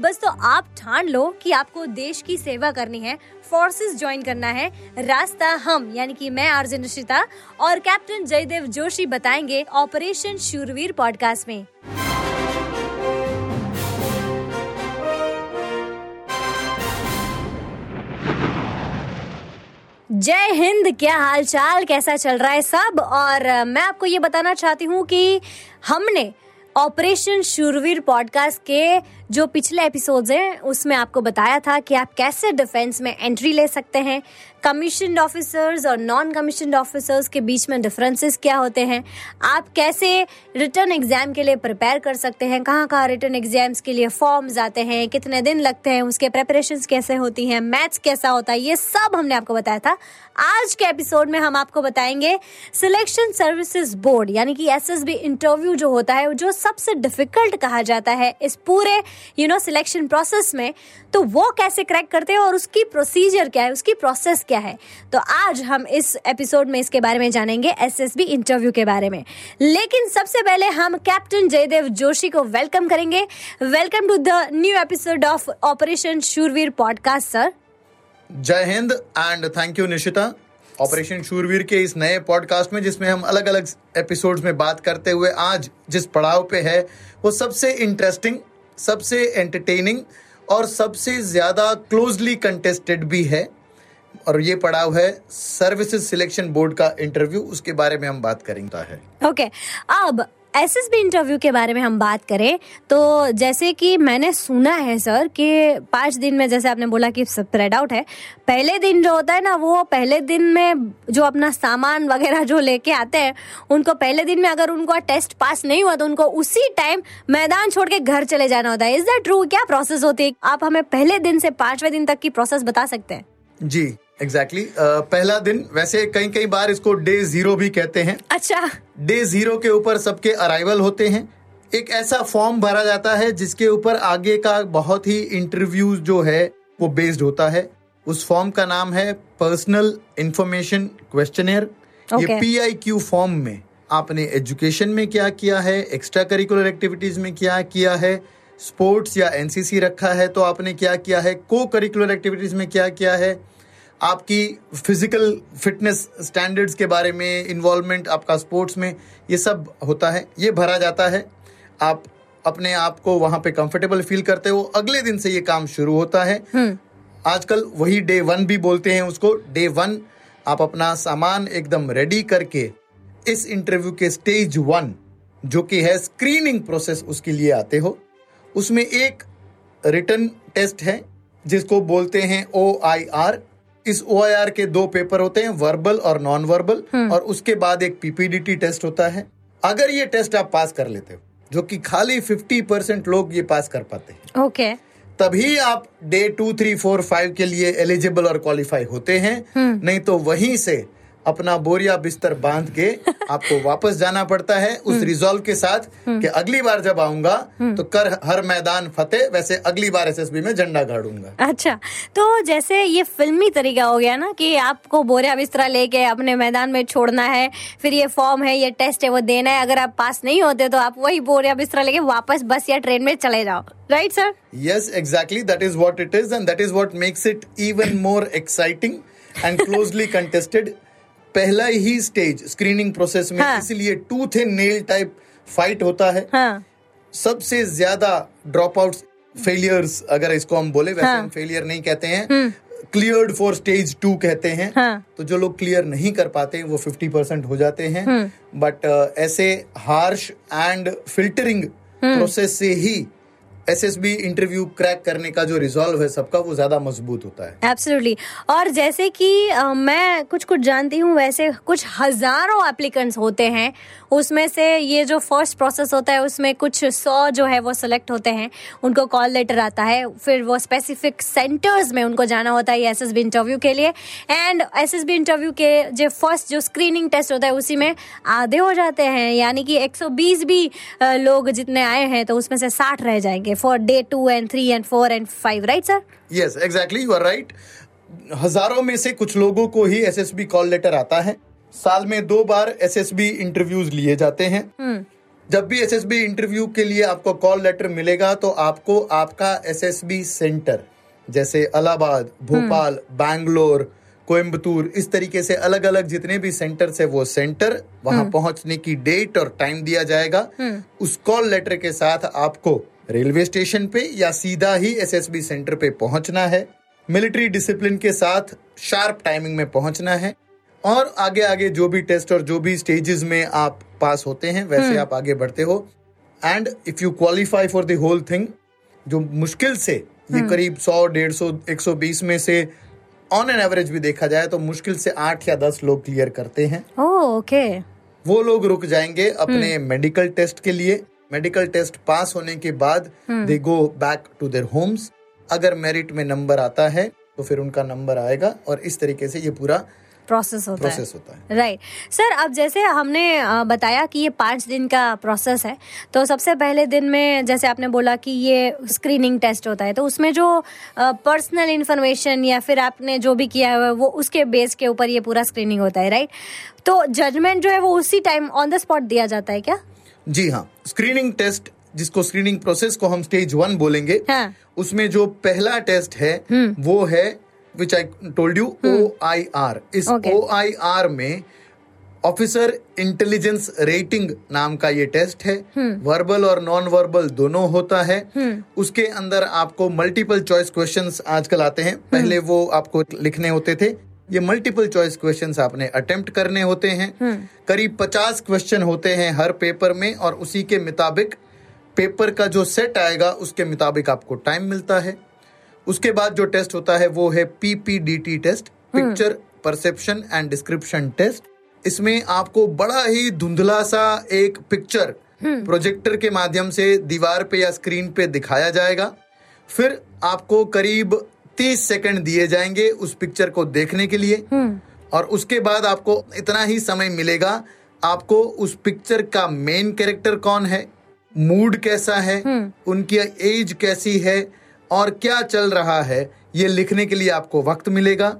बस तो आप ठान लो कि आपको देश की सेवा करनी है फोर्सेस ज्वाइन करना है, रास्ता हम, यानी कि मैं आर्जन निशिता और कैप्टन जयदेव जोशी बताएँगे ऑपरेशन शूरवीर पॉडकास्ट में। जय हिंद, क्या हाल चाल कैसा चल रहा है सब? और मैं आपको ये बताना चाहती हूँ कि हमने ऑपरेशन शूरवीर पॉडकास्ट के जो पिछले एपिसोड्स हैं, उसमें आपको बताया था कि आप कैसे डिफेंस में एंट्री ले सकते हैं। कमीशन ऑफिसर्स और नॉन कमीशन ऑफिसर्स के बीच में डिफरेंसेस क्या होते हैं? आप कैसे रिटर्न एग्ज़ाम के लिए प्रिपेयर कर सकते हैं? कहाँ कहाँ रिटर्न एग्ज़ाम्स के लिए फॉर्म्स आते हैं? कितने दिन लगते हैं? उसके प्रेपरेशन कैसे होती हैं? मैथ्स कैसा होता है? ये सब हमने आपको बताया था। आज के एपिसोड में हम आपको बताएँगे सिलेक्शन सर्विसेज़ बोर्ड यानी कि एसएसबी इंटरव्यू जो होता है जो सबसे डिफ़िकल्ट कहा जाता है, इस पूरे यू नो सिलेक्शन प्रोसेस में तो वो कैसे क्रैक करते हैं और उसकी प्रोसीजर क्या है, उसकी प्रोसेस क्या है? तो आज हम इस एपिसोड में इसके बारे में जानेंगे एसएसबी इंटरव्यू के बारे में। लेकिन सबसे पहले हम कैप्टन जयदेव जोशी को वेलकम करेंगे। Welcome to the new episode of operation Shurveer podcast sir जय Hind and thank you Nishita. Operation Shurveer के इस नए पॉडकास्ट में, जिसमें हम अलग अलग एपिसोड्स में बात करते हुए आज जिस पड़ाव पे है, वो सबसे इंटरेस्टिंग सबसे एंटरटेनिंग और सबसे ज़्यादा क्लोजली कंटेस्टेड भी है। और ये पड़ाव है सर्विसेज़ सिलेक्शन बोर्ड का इंटरव्यू उसके बारे में हम बात करेंगे। ओके अब एसएसबी इंटरव्यू के बारे में हम बात करें तो जैसे कि मैंने सुना है सर कि पाँच दिन में जैसे आपने बोला कि स्प्रेड आउट है, पहले दिन जो होता है ना, वो पहले दिन में जो अपना सामान वगैरह जो लेके आते हैं, उनको पहले दिन में अगर उनको टेस्ट पास नहीं हुआ तो उनको उसी टाइम मैदान छोड़ के घर चले जाना होता है। इज़ दैट ट्रू क्या प्रोसेस होती है? आप हमें पहले दिन से पाँचवें दिन तक की प्रोसेस बता सकते हैं? जी। Exactly exactly. पहला दिन वैसे कई कई बार इसको डे ज़ीरो भी कहते हैं। अच्छा। डे ज़ीरो के ऊपर सबके अराइवल होते हैं। एक ऐसा फॉर्म भरा जाता है जिसके ऊपर आगे का बहुत ही इंटरव्यू जो है वो बेस्ड होता है। उस फॉर्म का नाम है पर्सनल इंफॉर्मेशन क्वेश्चनेयर ये पी आई क्यू फॉर्म में आपने एजुकेशन में क्या किया है एक्स्ट्रा करिकुलर एक्टिविटीज़ में क्या किया है स्पोर्ट्स या एनसीसी रखा है तो आपने क्या किया है को करिकुलर एक्टिविटीज़ में क्या किया है आपकी फ़िज़िकल फिटनेस स्टैंडर्ड्स के बारे में इन्वॉल्वमेंट आपका स्पोर्ट्स में ये सब होता है ये भरा जाता है। आप अपने आप को वहाँ पे कंफर्टेबल फील करते हो अगले दिन से ये काम शुरू होता है। आजकल वही डे वन भी बोलते हैं उसको। डे वन आप अपना सामान एकदम रेडी करके इस इंटरव्यू के स्टेज वन जो कि है स्क्रीनिंग प्रोसेस उसके लिए आते हो। उसमें एक रिटर्न टेस्ट है जिसको बोलते हैं ओ आई आर इस ओ आर के दो पेपर होते हैं वर्बल और नॉन वर्बल और उसके बाद एक पीपीडीटी टेस्ट होता है। अगर ये टेस्ट आप पास कर लेते हो जो कि खाली 50 परसेंट लोग ये पास कर पाते हैं। ओके तभी आप day two three four five के लिए एलिजिबल और क्वालिफाई होते हैं। नहीं तो वहीं से अपना बोरिया बिस्तर बाँध के आपको वापस जाना पड़ता है उस रिजॉल्व के साथ कि अगली बार जब आऊँगा तो कर हर मैदान फतेह वैसे अगली बार एसएसबी में झंडा गाड़ूँगा अच्छा तो जैसे ये फिल्मी तरीका हो गया ना कि आपको बोरिया बिस्तरा लेके अपने मैदान में छोड़ना है फिर ये फॉर्म है ये टेस्ट है वो देना है अगर आप पास नहीं होते तो आप वही बोरिया बिस्तरा लेके वापस बस या ट्रेन में चले जाओ right sir Yes, exactly. That is what it is, and that is what makes it even more exciting and closely contested. पहला ही स्टेज स्क्रीनिंग प्रोसेस में हाँ. इसलिए tooth and nail type fight होता है। हाँ। सबसे ज़्यादा ड्रॉप आउट फेलियर्स अगर इसको हम बोले वैसे हाँ. हम फेलियर नहीं कहते हैं। क्लियर्ड फॉर स्टेज टू कहते हैं। हाँ. तो जो लोग क्लियर नहीं कर पाते वो 50 परसेंट हो जाते हैं। बट uh, ऐसे हार्श एंड फिल्टरिंग प्रोसेस से ही एसएसबी इंटरव्यू क्रैक करने का जो रिजॉल्व है सबका वो ज़्यादा मज़बूत होता है। एब्सोल्युटली और जैसे कि अ, मैं कुछ कुछ जानती हूँ वैसे कुछ हज़ारों एप्लीकेंट्स होते हैं उसमें से ये जो फ़र्स्ट प्रोसेस होता है उसमें कुछ सौ जो है वो सिलेक्ट होते हैं उनको कॉल लेटर आता है फिर वो स्पेसिफिक सेंटर्स में उनको जाना होता है एस एस इंटरव्यू के लिए। एंड बी इंटरव्यू के जो फ़र्स्ट जो स्क्रीनिंग टेस्ट होता है उसी में आधे हो जाते हैं यानी कि 120 भी लोग जितने आए हैं तो उसमें से 60 रह जाएँगे। For day two and three and four and five right sir yes exactly you are right हज़ारों में से कुछ लोगों को ही एसएसबी कॉल लेटर आता है। साल में दो बार एसएसबी इंटरव्यूज़ लिए जाते हैं। जब भी एसएसबी इंटरव्यू के लिए आपको कॉल लेटर मिलेगा तो आपको आपका एसएसबी सेंटर जैसे इलाहाबाद भोपाल बैंगलोर कोयम्बतूर इस तरीके से अलग अलग जितने भी सेंटर है वो सेंटर वहाँ पहुँचने की डेट और टाइम दिया जाएगा। उस कॉल लेटर के साथ आपको रेलवे स्टेशन पे या सीधा ही एसएसबी सेंटर पे पहुँचना है। मिलिट्री डिसिप्लिन के साथ शार्प टाइमिंग में पहुँचना है। और आगे आगे जो भी टेस्ट और जो भी स्टेजेस में आप पास होते हैं वैसे आप आगे बढ़ते हो। And if you qualify for the whole thing जो मुश्किल से ये करीब सौ डेढ़ सौ एक सौ बीस में से ऑन एन एवरेज भी देखा जाए तो मुश्किल से आठ या दस लोग क्लियर करते हैं। Okay oh, okay. वो लोग रुक जाएँगे अपने मेडिकल टेस्ट के लिए। मेडिकल टेस्ट पास होने के बाद they go back to their homes अगर मेरिट में नंबर आता है तो फिर उनका नंबर आएगा और इस तरीके से ये पूरा प्रोसेस होता है। प्रोसेस होता है। राइट सर अब जैसे हमने बताया कि ये पाँच दिन का प्रोसेस है तो सबसे पहले दिन में जैसे आपने बोला कि ये स्क्रीनिंग टेस्ट होता है तो उसमें जो पर्सनल इंफॉर्मेशन या फिर आपने जो भी किया है वो उसके बेस के ऊपर ये पूरा स्क्रीनिंग होता है राइट right? तो जजमेंट जो है वो उसी टाइम ऑन द स्पॉट दिया जाता है क्या? जी हाँ स्क्रीनिंग टेस्ट जिसको स्क्रीनिंग प्रोसेस को हम स्टेज वन बोलेंगे हाँ। उसमें जो पहला टेस्ट है वो है which I told you O I R इस ओ आई आर में ऑफिसर इंटेलिजेंस रेटिंग नाम का ये टेस्ट है। वर्बल और नॉन वर्बल दोनों होता है। उसके अंदर आपको मल्टीपल चॉइस क्वेश्चंस आजकल आते हैं। पहले वो आपको लिखने होते थे। ये मल्टीपल चॉइस क्वेश्चन आपने अटेम्प्ट करने होते हैं। करीब पचास क्वेश्चन होते हैं हर पेपर में और उसी के मुताबिक पेपर का जो सेट आएगा उसके मुताबिक आपको टाइम मिलता है। उसके बाद जो टेस्ट होता है वो है PPDT test picture perception and description test इसमें आपको बड़ा ही धुंधला सा एक पिक्चर प्रोजेक्टर के माध्यम से दीवार पे या स्क्रीन पे दिखाया जाएगा। फिर आपको करीब 30 सेकंड दिए जाएँगे उस पिक्चर को देखने के लिए। और उसके बाद आपको इतना ही समय मिलेगा। आपको उस पिक्चर का मेन कैरेक्टर कौन है मूड कैसा है उनकी एज कैसी है और क्या चल रहा है ये लिखने के लिए आपको वक्त मिलेगा।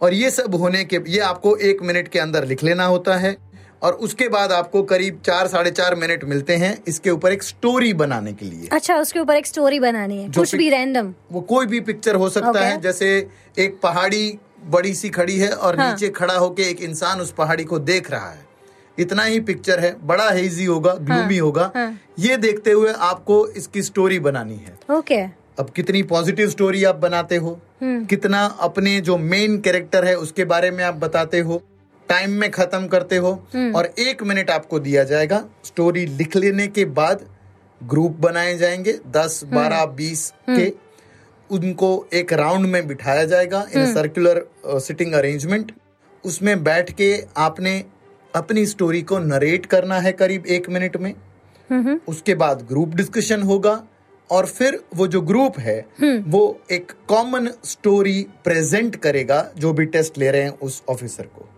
और ये सब होने के ये आपको एक मिनट के अंदर लिख लेना होता है। और उसके बाद आपको करीब चार साढ़े चार मिनट मिलते हैं इसके ऊपर एक स्टोरी बनाने के लिए अच्छा उसके ऊपर एक स्टोरी बनानी है कुछ भी रैंडम वो कोई भी पिक्चर हो सकता Okay. है जैसे एक पहाड़ी बड़ी सी खड़ी है और हाँ। नीचे खड़ा होके एक इंसान उस पहाड़ी को देख रहा है इतना ही पिक्चर है बड़ा हेजी होगा ग्लूमी हाँ, होगा हाँ। ये देखते हुए आपको इसकी स्टोरी बनानी है ओके अब कितनी पॉजिटिव स्टोरी आप बनाते हो हम्म। कितना अपने जो मेन कैरेक्टर है उसके बारे में आप बताते हो टाइम में खत्म करते हो हम्म। और एक मिनट आपको दिया जाएगा। स्टोरी लिख लेने के बाद ग्रुप बनाए जाएँगे दस हम्म। बारह बीस के। उनको एक राउंड में बिठाया जाएगा इन सर्कुलर सिटिंग अरेंजमेंट उसमें बैठ के आपने अपनी स्टोरी को नरेट करना है करीब एक मिनट में। हम्म उसके बाद ग्रुप डिस्कशन होगा और फिर वो जो ग्रुप है वो एक कॉमन स्टोरी प्रेजेंट करेगा जो भी टेस्ट ले रहे हैं उस ऑफिसर को।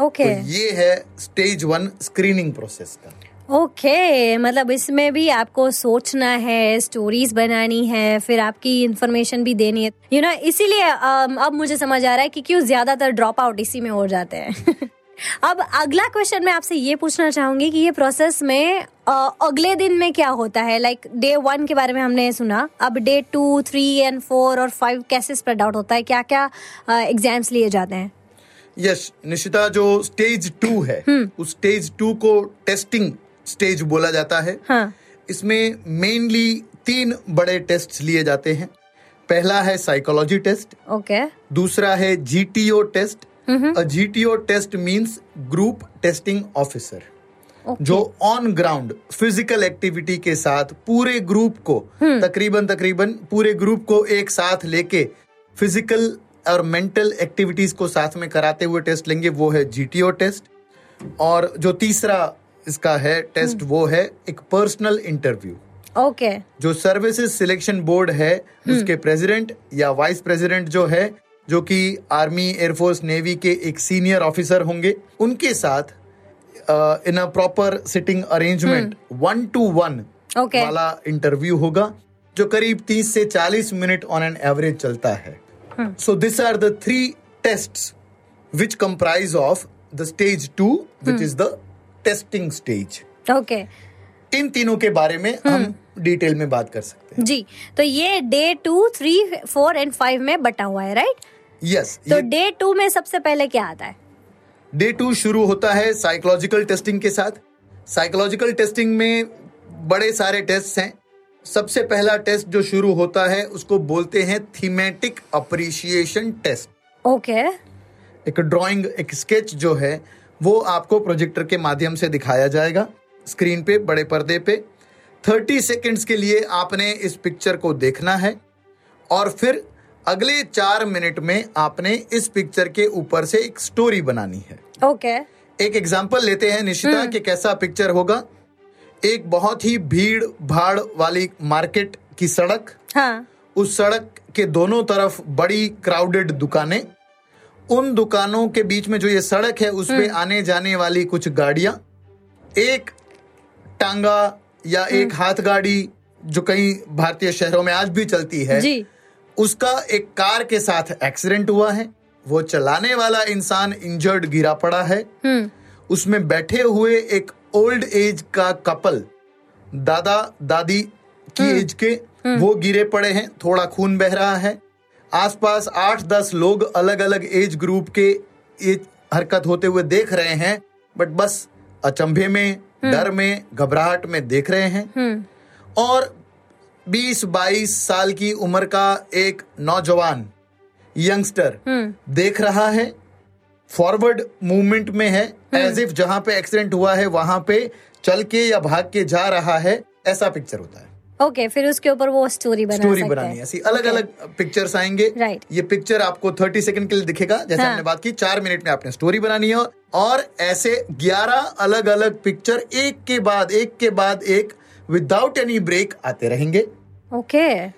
ओके तो ये है स्टेज वन स्क्रीनिंग प्रोसेस का। ओके मतलब इसमें भी आपको सोचना है स्टोरीज बनानी है फिर आपकी इंफॉर्मेशन भी देनी है। यू you नो know, इसीलिए अब मुझे समझ आ रहा है कि क्यों ज़्यादातर ड्रॉप आउट इसी में हो जाते हैं। अब अगला क्वेश्चन मैं आपसे ये पूछना चाहूँगी कि ये प्रोसेस में अ, अगले दिन में क्या होता है? लाइक डे वन के बारे में हमने सुना। अब day two three and four और फाइव कैसे स्प्रेड आउट होता है? क्या क्या एग्ज़ाम्स लिए जाते हैं? यश निशिता जो स्टेज टू है उस स्टेज टू को टेस्टिंग स्टेज बोला जाता है। हाँ। इसमें मेनली तीन बड़े टेस्ट लिए जाते हैं। पहला है साइकोलॉजी टेस्ट ओके दूसरा है GTO test GTO test means group testing officer जो ऑन ग्राउंड फ़िज़िकल एक्टिविटी के साथ पूरे ग्रुप को हम्म। तकरीबन तकरीबन पूरे ग्रुप को एक साथ लेके फ़िज़िकल और मेंटल एक्टिविटीज़ को साथ में कराते हुए टेस्ट लेंगे वो है जीटीओ टेस्ट और जो तीसरा इसका है टेस्ट हम्म। वो है एक पर्सनल इंटरव्यू ओके जो सर्विसेज़ सिलेक्शन बोर्ड है उसके प्रेसिडेंट या वाइस प्रेसिडेंट जो है जो कि आर्मी एयरफोर्स नेवी के एक सीनियर ऑफिसर होंगे उनके साथ in a proper sitting arrangement one to one वाला इंटरव्यू होगा जो करीब 30 से 40 मिनट ऑन एन एवरेज चलता है। So this are the three tests which comprise of the stage two which is the testing stage okay इन तीनों के बारे में हम डिटेल में बात कर सकते हैं। जी तो ये day two three four and five में बटा हुआ है राइट यस तो डे टू में सबसे पहले क्या आता है? डे टू शुरू होता है साइकोलॉजिकल टेस्टिंग के साथ। साइकोलॉजिकल टेस्टिंग में बड़े सारे टेस्ट हैं। सबसे पहला टेस्ट जो शुरू होता है उसको बोलते हैं थीमेटिक अप्रिशिएशन टेस्ट ओके। एक ड्राइंग एक स्केच जो है वो आपको प्रोजेक्टर के माध्यम से दिखाया जाएगा स्क्रीन पे बड़े पर्दे पे। 30 सेकंड्स के लिए आपने इस पिक्चर को देखना है और फिर अगले चार मिनट में आपने इस पिक्चर के ऊपर से एक स्टोरी बनानी है। ओके। okay. एक एग्ज़ाम्पल लेते हैं निशिता कि कैसा पिक्चर होगा। एक बहुत ही भीड़ भाड़ वाली मार्केट की सड़क। हाँ। उस सड़क के दोनों तरफ़ बड़ी क्राउडेड दुकानें। उन दुकानों के बीच में जो ये सड़क है उस पे आने जाने वाली कुछ गाड़ियाँ। एक टांगा या एक हाथ गाड़ी जो कई भारतीय शहरों में आज भी चलती है जी। उसका एक कार के साथ एक्सीडेंट हुआ है। वो चलाने वाला इंसान इंजर्ड गिरा पड़ा है। हम्म। उसमें बैठे हुए एक ओल्ड एज का कपल दादा दादी की एज के वो गिरे पड़े हैं थोड़ा खून बह रहा है। आसपास आठ दस लोग अलग अलग एज ग्रुप के एज हरकत होते हुए देख रहे हैं बट बस अचंभे में डर में घबराहट में देख रहे हैं। हम्म। और 20-22 साल की उम्र का एक नौजवान यंगस्टर हम्म। देख रहा है फॉरवर्ड मूवमेंट में है एज इफ़ जहाँ पे एक्सीडेंट हुआ है वहाँ पे चल के या भाग के जा रहा है ऐसा पिक्चर होता है। ओके okay, फिर उसके ऊपर वो स्टोरी बना स्टोरी बनानी है। ऐसी अलग अलग पिक्चर्स आएँगे। Right. ये पिक्चर आपको 30 सेकंड के लिए दिखेगा। जैसे हाँ. हमने बात की चार मिनट में आपने स्टोरी बनानी है और ऐसे 11 अलग अलग पिक्चर एक के बाद एक के बाद एक विदाउट एनी ब्रेक आते रहेंगे। Okay okay.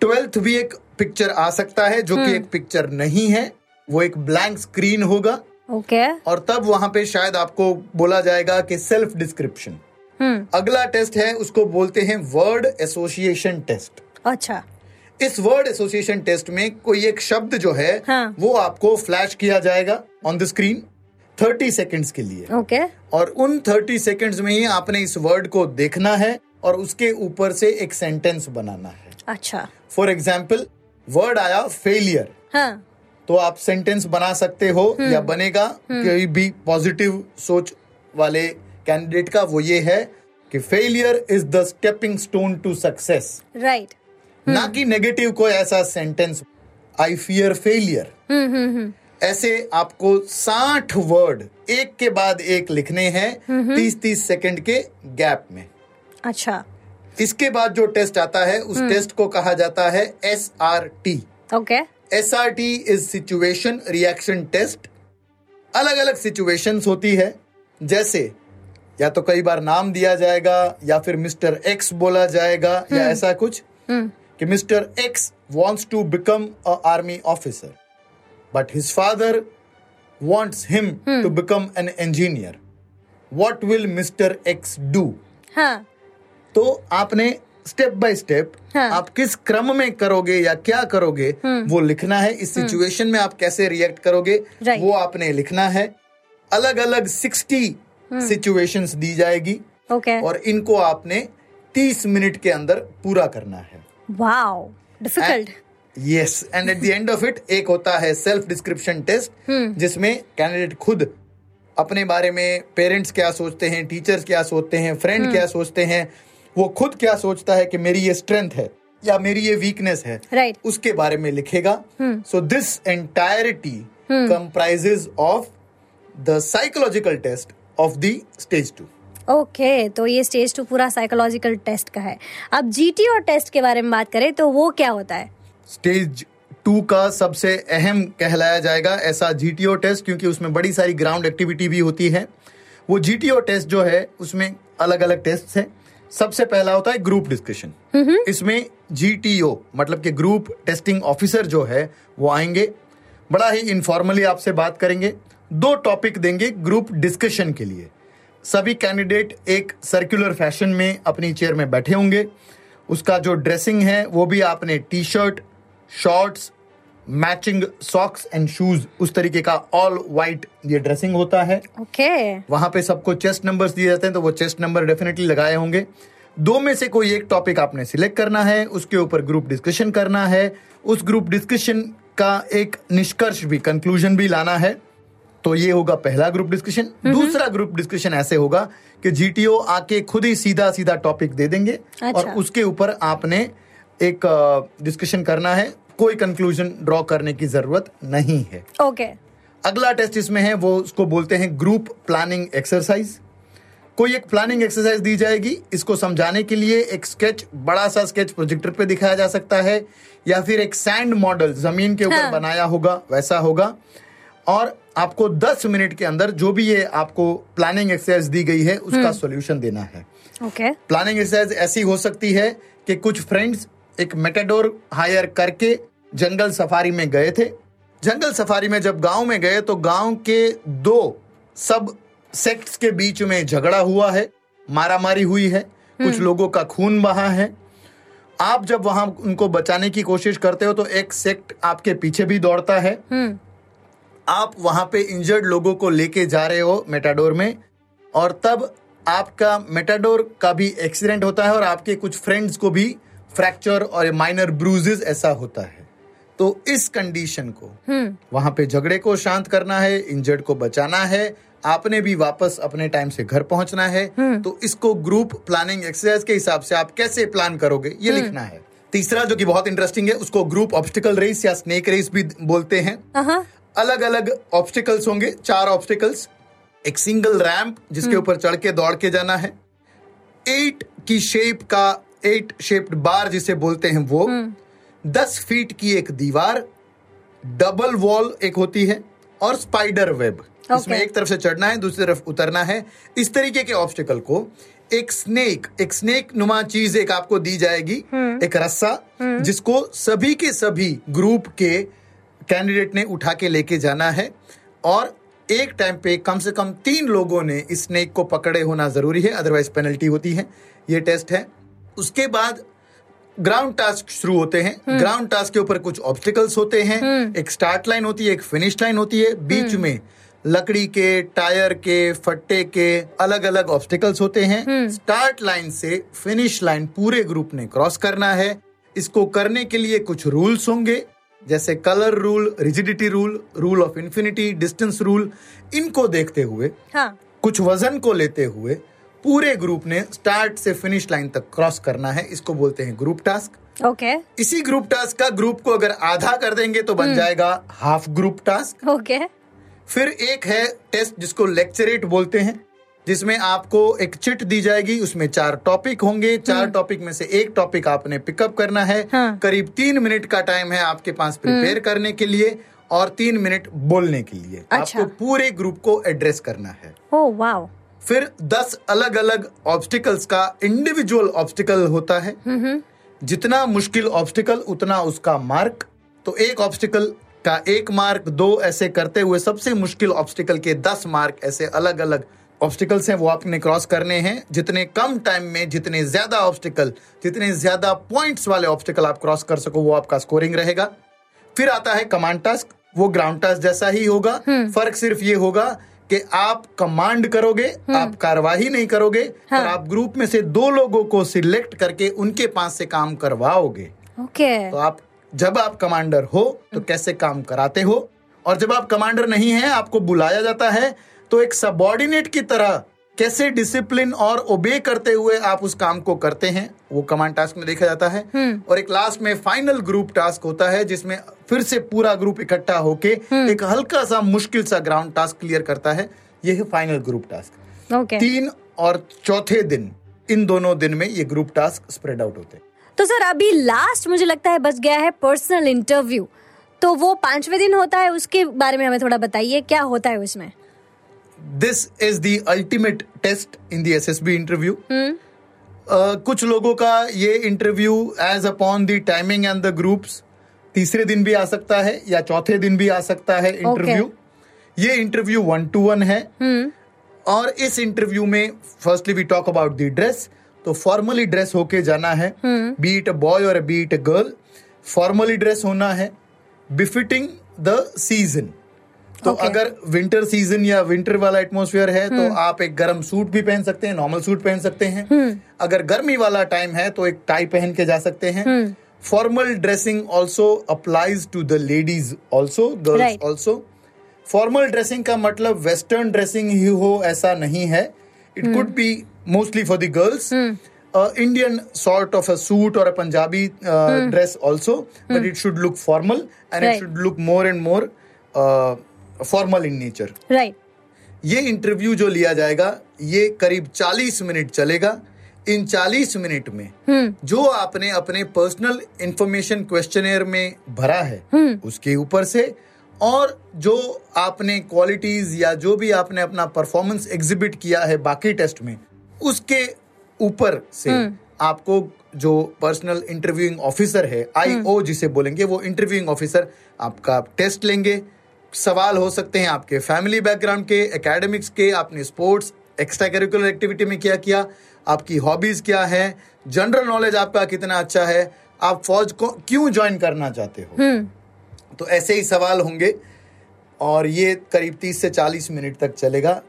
ट्वेल्थ भी एक पिक्चर आ सकता है जो हम्म। कि एक पिक्चर नहीं है। वो एक ब्लैंक स्क्रीन होगा। Okay okay. और तब वहाँ पे शायद आपको बोला जाएगा कि सेल्फ डिस्क्रिप्शन हम्म। अगला टेस्ट है उसको बोलते हैं वर्ड एसोसिएशन टेस्ट अच्छा। इस वर्ड एसोसिएशन टेस्ट में कोई एक शब्द जो है हाँ। वो आपको फ्लैश किया जाएगा ऑन द स्क्रीन 30 सेकंड्स के लिए। Okay okay. और उन 30 सेकंड्स में ही आपने इस वर्ड को देखना है और उसके ऊपर से एक सेंटेंस बनाना है। अच्छा। फॉर एग्ज़ाम्पल वर्ड आया फेलियर हाँ। तो आप सेंटेंस बना सकते हो हम्म। या बनेगा। कोई भी पॉजिटिव सोच वाले कैंडिडेट का वो ये है कि failure is the stepping stone to success right ना कि नेगेटिव कोई ऐसा सेंटेंस आई फियर फेलियर हम्म हम्म हम्म। ऐसे आपको 60 वर्ड एक के बाद एक लिखने हैं हम्म, तीस तीस सेकंड के गैप में। अच्छा। इसके बाद जो टेस्ट आता है हम्म। उस टेस्ट को कहा जाता है S R T okay S R T is situation reaction test अलग अलग सिचुएशंस होती है। जैसे या तो कई बार नाम दिया जाएगा या फिर मिस्टर एक्स बोला जाएगा या ऐसा कुछ कि mister X wants to become a army officer but his father wants him to become an engineer what will mister X do तो आपने स्टेप बाय स्टेप। आप किस क्रम में करोगे या क्या करोगे वो लिखना है। इस सिचुएशन में आप कैसे रिएक्ट करोगे वो आपने लिखना है। अलग अलग सिक्सटी सिचुएशंस दी जाएगी। ओके और इनको आपने तीस मिनट के अंदर पूरा करना है। Wow difficult yes and at the end of it एक होता है सेल्फ डिस्क्रिप्शन टेस्ट जिसमें कैंडिडेट खुद अपने बारे में पेरेंट्स क्या सोचते हैं टीचर्स क्या सोचते हैं फ्रेंड क्या सोचते हैं वो खुद क्या सोचता है कि मेरी ये स्ट्रेंथ है या मेरी ये वीकनेस है राइट Right. उसके बारे में लिखेगा। So this entirety comprises of the psychological test of the stage two okay okay, तो ये स्टेज टू पूरा साइकोलॉजिकल टेस्ट का है। अब जीटीओ टेस्ट के बारे में बात करें तो वो क्या होता है? स्टेज टू का सबसे अहम कहलाया जाएगा ऐसा जीटीओ टेस्ट क्योंकि उसमें बड़ी सारी ग्राउंड एक्टिविटी भी होती है। वो जीटीओ टेस्ट जो है उसमें अलग अलग टेस्ट है। सबसे पहला होता है ग्रुप डिस्कशन इसमें जीटीओ मतलब कि ग्रुप टेस्टिंग ऑफिसर जो है वो आएँगे। बड़ा ही इनफॉर्मली आपसे बात करेंगे। दो टॉपिक देंगे ग्रुप डिस्कशन के लिए। सभी कैंडिडेट एक सर्कुलर फ़ैशन में अपनी चेयर में बैठे होंगे। उसका जो ड्रेसिंग है वो भी आपने T shirt shorts matching socks and shoes उस तरीके का ऑल वाइट ये ड्रेसिंग होता है। ओके। okay. वहाँ पे सबको चेस्ट नंबर्स दिए जाते हैं तो वो चेस्ट नंबर डेफिनेटली लगाए होंगे। दो में से कोई एक टॉपिक आपने सिलेक्ट करना है उसके ऊपर ग्रुप डिस्कशन करना है। उस ग्रुप डिस्कशन का एक निष्कर्ष भी कंक्लूजन भी लाना है। तो ये होगा पहला ग्रुप डिस्कशन दूसरा ग्रुप डिस्कशन ऐसे होगा कि जीटीओ आके खुद ही सीधा सीधा टॉपिक दे देंगे। अच्छा। और। उसके ऊपर आपने एक डिस्कशन करना है। कोई कंक्लूजन ड्रॉ करने की ज़रूरत नहीं है। ओके अगला टेस्ट इसमें है वो उसको बोलते हैं ग्रुप प्लानिंग एक्सरसाइज कोई एक प्लानिंग एक्सरसाइज दी जाएगी इसको समझाने के लिए एक स्केच बड़ा सा स्केच प्रोजेक्टर पे दिखाया जा सकता है या फिर एक सैंड मॉडल ज़मीन के ऊपर हाँ। बनाया होगा वैसा होगा। और आपको 10 मिनट के अंदर जो भी ये आपको प्लानिंग एक्सरसाइज दी गई है उसका सॉल्यूशन देना है। ओके प्लानिंग एक्सरसाइज ऐसी हो सकती है कि कुछ फ्रेंड्स एक मेटाडोर हायर करके जंगल सफारी में गए थे। जंगल सफारी में जब गाँव में गए तो गाँव के दो सब सेक्ट्स के बीच में झगड़ा हुआ है मारामारी हुई है कुछ लोगों का खून बहा है। आप जब वहाँ उनको बचाने की कोशिश करते हो तो एक सेक्ट आपके पीछे भी दौड़ता है। हम्म। आप वहाँ पे इंजर्ड लोगों को लेके जा रहे हो मेटाडोर में और तब आपका मेटाडोर का भी एक्सीडेंट होता है और आपके कुछ फ्रेंड्स को भी फ्रैक्चर और माइनर ब्रूजेस ऐसा होता है। तो इस कंडीशन को हम्म। वहाँ पे झगड़े को शांत करना है इंजर्ड को बचाना है आपने भी वापस अपने टाइम से घर पहुँचना है। तो इसको ग्रुप प्लानिंग एक्सरसाइज के हिसाब से आप कैसे प्लान करोगे ये लिखना है। तीसरा जो कि बहुत इंटरेस्टिंग है उसको ग्रुप ऑब्स्टिकल रेस या स्नेक रेस भी बोलते हैं। हाँ अलग अलग ऑब्स्टिकल्स होंगे चार ऑब्स्टिकल्स एक सिंगल रैंप जिसके ऊपर चढ़ के दौड़ के जाना है। एट की शेप का एट शेप्ड बार जिसे बोलते हैं वो दस फीट की एक दीवार डबल वॉल एक होती है और स्पाइडर वेब okay. इसमें एक तरफ़ से चढ़ना है दूसरी तरफ़ उतरना है। इस तरीके के ऑब्स्टिकल को एक स्नेक एक स्नेक नुमा चीज़ एक आपको दी जाएगी एक रस्सा जिसको सभी के सभी ग्रुप के कैंडिडेट ने उठा के लेके जाना है। और एक टाइम पे कम से कम तीन लोगों ने इस स्नेक को पकड़े होना ज़रूरी है अदरवाइज़ पेनल्टी होती है। ये टेस्ट है। उसके बाद ग्राउंड टास्क शुरू होते हैं। ग्राउंड टास्क के ऊपर कुछ ऑब्स्टिकल्स होते हैं। एक स्टार्ट लाइन होती है एक फिनिश लाइन होती है। बीच में लकड़ी के टायर के फट्टे के अलग अलग ऑब्स्टिकल्स होते हैं। स्टार्ट लाइन से फिनिश लाइन पूरे ग्रुप ने क्रॉस करना है। इसको करने के लिए कुछ रूल्स होंगे जैसे colour rule rigidity rule rule of infinity distance rule इनको देखते हुए हाँ। कुछ वज़न को लेते हुए पूरे ग्रुप ने स्टार्ट से फिनिश लाइन तक क्रॉस करना है इसको बोलते हैं ग्रुप टास्क। Okay okay. इसी ग्रुप टास्क का ग्रुप को अगर आधा कर देंगे तो बन जाएगा half group task. Okay okay. फिर एक है टेस्ट जिसको लेक्चरेट बोलते हैं जिसमें आपको एक चिट दी जाएगी उसमें चार टॉपिक होंगे। चार टॉपिक में से एक टॉपिक आपने पिकअप करना है। हाँ। करीब तीन मिनट का टाइम है आपके पास प्रिपेयर करने के लिए और तीन मिनट बोलने के लिए। अच्छा। आपको पूरे ग्रुप को एड्रेस करना है। ओ वाओ फिर दस अलग अलग ऑब्स्टिकल्स का इंडिविजुअल ऑब्स्टिकल होता है। जितना मुश्किल ऑब्स्टिकल उतना उसका मार्क तो एक ऑब्स्टिकल का एक मार्क दो ऐसे करते हुए सबसे मुश्किल ऑब्स्टिकल के दस मार्क ऐसे अलग अलग ऑब्स्टिकल्स हैं वो आपने क्रॉस करने हैं। जितने कम टाइम में जितने ज़्यादा ऑब्स्टिकल जितने ज़्यादा पॉइंट्स वाले ऑब्स्टिकल आप क्रॉस कर सको वो आपका स्कोरिंग रहेगा। फिर आता है कमांड टास्क वो ग्राउंड टास्क जैसा ही होगा। फ़र्क सिर्फ़ ये होगा कि आप कमांड करोगे आप कार्यवाही नहीं करोगे हाँ। और आप ग्रुप में से दो लोगों को सिलेक्ट करके उनके पास से काम करवाओगे। ओके। तो आप जब आप कमांडर हो तो कैसे काम कराते हो? और जब आप कमांडर नहीं है आपको बुलाया जाता है तो एक सबॉर्डिनेट की तरह कैसे डिसिप्लिन और ओबे करते हुए आप उस काम को करते हैं वो कमांड टास्क में देखा जाता है। और एक लास्ट में फाइनल ग्रुप टास्क होता है जिसमें फिर से पूरा ग्रुप इकट्ठा होके एक हल्का सा मुश्किल सा ग्राउंड टास्क क्लियर करता है। ये है फाइनल ग्रुप टास्क ओके तीन और चौथे दिन इन दोनों दिन में ये ग्रुप टास्क स्प्रेड आउट होते हैं। तो सर अभी लास्ट मुझे लगता है बच गया है पर्सनल इंटरव्यू तो वो पांचवे दिन होता है उसके बारे में हमें थोड़ा बताइए क्या होता है उसमें? This is the ultimate test in the SSB interview कुछ लोगों का ये interview edge upon the timing and the groups तीसरे दिन भी आ सकता है या चौथे दिन भी आ सकता है इंटरव्यू okay. ये इंटरव्यू वन टू वन है। Hmm. और इस इंटरव्यू में firstly we talk about the dress तो फॉर्मली ड्रेस होके जाना है। बी इट अ बॉय और be it a girl formally dress होना है। बिफिटिंग द सीज़न तो Okay. अगर विंटर सीज़न या विंटर वाला एटमोसफियर है तो आप एक गर्म सूट भी पहन सकते हैं नॉर्मल सूट पहन सकते हैं। अगर गर्मी वाला टाइम है तो एक टाई पहन के जा सकते हैं। Formal dressing also applies to the ladies also girls also formal dressing का मतलब वेस्टर्न ड्रेसिंग ही हो ऐसा नहीं है। It could be mostly for the girls Indian sort of a suit और a Punjabi dress also but it should look formal and it should look more and more formal in nature right ये interview जो लिया जाएगा ये करीब 40 minute चलेगा। इन 40 minute में जो आपने अपने पर्सनल इंफॉर्मेशन क्वेश्चनेयर में भरा है उसके ऊपर से और जो आपने क्वालिटीज या जो भी आपने अपना परफॉर्मेंस एग्जिबिट किया है बाकी टेस्ट में उसके ऊपर से आपको जो पर्सनल इंटरव्यूइंग ऑफिसर है आईओ जिसे बोलेंगे वो इंटरव्यूइंग ऑफिसर आपका टेस्ट लेंगे। सवाल हो सकते हैं आपके। फैमिली बैकग्राउंड के एकेडमिक्स के आपने स्पोर्ट्स एक्स्ट्रा करिकुलर एक्टिविटी में क्या किया आपकी हॉबीज क्या है जनरल नॉलेज आपका कितना अच्छा है आप फौज को क्यों ज्वाइन करना चाहते हो? तो ऐसे ही सवाल होंगे और ये करीब 30 से 40 मिनट तक चलेगा।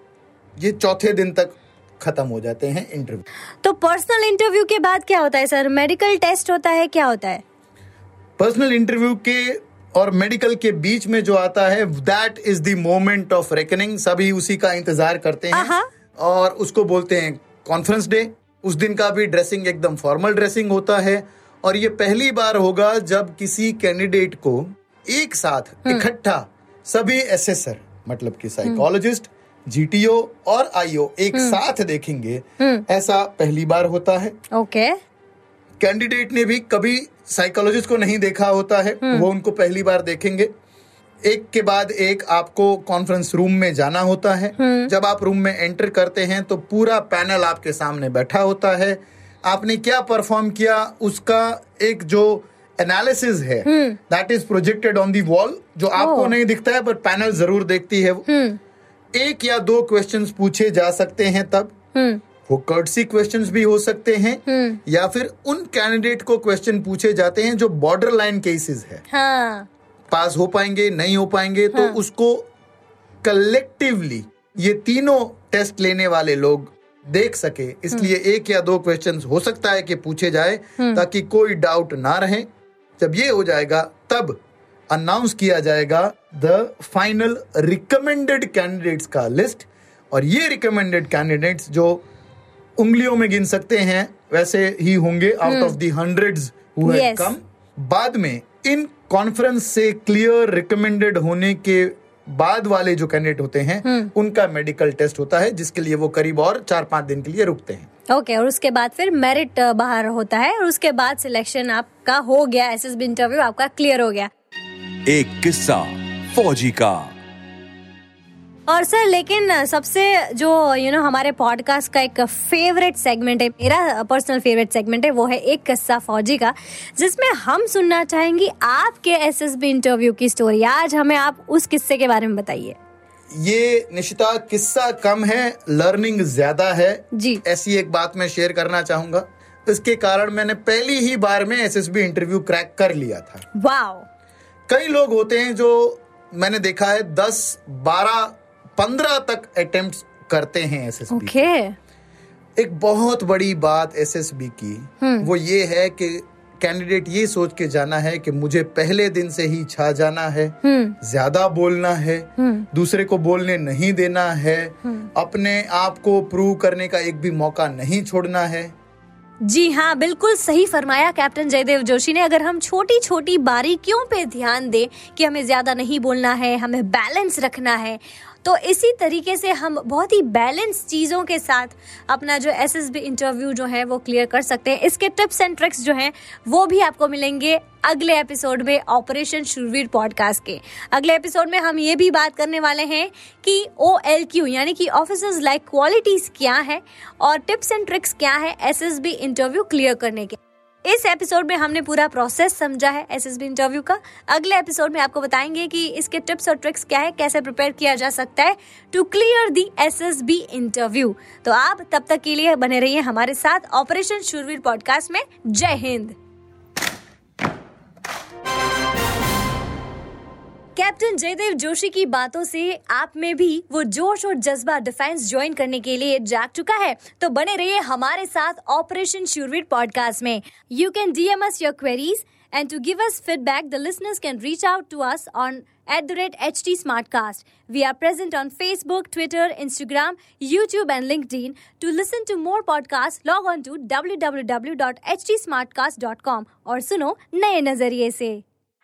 ये चौथे दिन तक खत्म हो जाते हैं इंटरव्यू तो पर्सनल इंटरव्यू के बाद क्या होता है सर मेडिकल टेस्ट होता है क्या होता है? पर्सनल इंटरव्यू के और मेडिकल के बीच में जो आता है that is the moment of reckoning सभी उसी का इंतज़ार करते हैं और उसको बोलते हैं कॉन्फ्रेंस डे उस दिन का भी ड्रेसिंग एकदम फॉर्मल ड्रेसिंग होता है और ये पहली बार होगा जब किसी कैंडिडेट को एक साथ इकट्ठा सभी एसेसर मतलब कि साइकोलॉजिस्ट जीटीओ और आईओ एक साथ देखेंगे। ऐसा पहली बार होता है। ओके कैंडिडेट ने भी कभी साइकोलॉजिस्ट को नहीं देखा होता है वो उनको पहली बार देखेंगे। एक के बाद एक आपको कॉन्फ्रेंस रूम में जाना होता है। जब आप रूम में एंटर करते हैं तो पूरा पैनल आपके सामने बैठा होता है। आपने क्या परफॉर्म किया उसका एक जो एनालिसिस है that is projected on the wall जो आपको नहीं दिखता है पर पैनल ज़रूर देखती है वो। एक या दो क्वेश्चंस पूछे जा सकते हैं तब। वो कर्टसी क्वेश्चंस भी हो सकते हैं या फिर उन कैंडिडेट को क्वेश्चन पूछे जाते हैं जो बॉर्डर लाइन केसेस है। हाँ। पास हो पाएँगे नहीं हो पाएँगे हाँ। तो उसको कलेक्टिवली ये तीनों टेस्ट लेने वाले लोग देख सके। इसलिए एक या दो क्वेश्चंस हो सकता है कि पूछे जाए ताकि कोई डाउट ना रहे। जब ये हो जाएगा तब अनाउंस किया जाएगा द फाइनल रिकमेंडेड कैंडिडेट्स का लिस्ट और ये रिकमेंडेड कैंडिडेट्स जो उंगलियों में गिन सकते हैं वैसे ही होंगे out of the hundreds who Yes. कम बाद में इन कॉन्फ्रेंस से क्लियर रिकमेंडेड होने के बाद वाले जो कैंडिडेट होते हैं उनका मेडिकल टेस्ट होता है जिसके लिए वो करीब और चार पाँच दिन के लिए रुकते हैं। ओके okay, और उसके बाद फिर मेरिट बाहर होता है और उसके बाद सिलेक्शन आपका हो गया एसएसबी इंटरव्यू आपका क्लियर हो गया। एक किस्सा फौजी का। और सर लेकिन सबसे जो यू you नो know, हमारे पॉडकास्ट का एक फेवरेट सेगमेंट है मेरा पर्सनल फेवरेट सेगमेंट है वो है एक किस्सा फौजी का जिसमें हम सुनना चाहेंगे आपके एसएसबी इंटरव्यू की स्टोरी आज हमें आप उस किस्से के बारे में बताइए। ये निशिता किस्सा कम है लर्निंग ज़्यादा है। जी। ऐसी एक बात मैं शेयर करना चाहूँगा। इसके कारण मैंने पहली ही बार में एसएसबी इंटरव्यू क्रैक कर लिया था। वाओ कई लोग होते हैं जो मैंने देखा है दस बारह पंद्रह तक अटेम्प्ट करते हैं एसएसबी ओके एक बहुत बड़ी बात एसएसबी की वो ये है कि कैंडिडेट ये सोच के जाना है कि मुझे पहले दिन से ही छा जाना है ज़्यादा बोलना है दूसरे को बोलने नहीं देना है अपने आप को प्रूव करने का एक भी मौका नहीं छोड़ना है। जी हाँ बिल्कुल सही फरमाया कैप्टन जयदेव जोशी ने। अगर हम छोटी छोटी बारीकियों पे ध्यान दें कि हमें ज़्यादा नहीं बोलना है हमें बैलेंस रखना है तो इसी तरीके से हम बहुत ही बैलेंस चीज़ों के साथ अपना जो एसएसबी इंटरव्यू जो है वो क्लियर कर सकते हैं। इसके टिप्स एंड ट्रिक्स जो हैं, वो भी आपको मिलेंगे अगले एपिसोड में ऑपरेशन शुरवीर पॉडकास्ट के। अगले एपिसोड में हम ये भी बात करने वाले हैं कि ओ एल क्यू यानी कि ऑफिसर्स लाइक क्वालिटीज क्या है और टिप्स एंड ट्रिक्स क्या है एसएसबी इंटरव्यू क्लियर करने के। इस एपिसोड में हमने पूरा प्रोसेस समझा है एसएसबी इंटरव्यू का। अगले एपिसोड में आपको बताएँगे कि इसके टिप्स और ट्रिक्स क्या है, कैसे प्रिपेयर किया जा सकता है to clear the SSB interview तो आप तब तक के लिए बने रहिए हमारे साथ ऑपरेशन शुरवीर पॉडकास्ट में। जय हिंद। कैप्टन जयदेव जोशी की बातों से आप में भी वो जोश और जज्बा डिफेंस ज्वाइन करने के लिए जाग चुका है। तो बने रहिए हमारे साथ ऑपरेशन शुरवीर पॉडकास्ट में। You can D M S your queries and to give us feedback the listeners can reach out to us on at the rate H T smart cast we are present on Facebook Twitter Instagram YouTube and LinkedIn to listen to more podcast log on to W W W dot H T smart cast dot com और सुनो नए नज़रिए ऐसी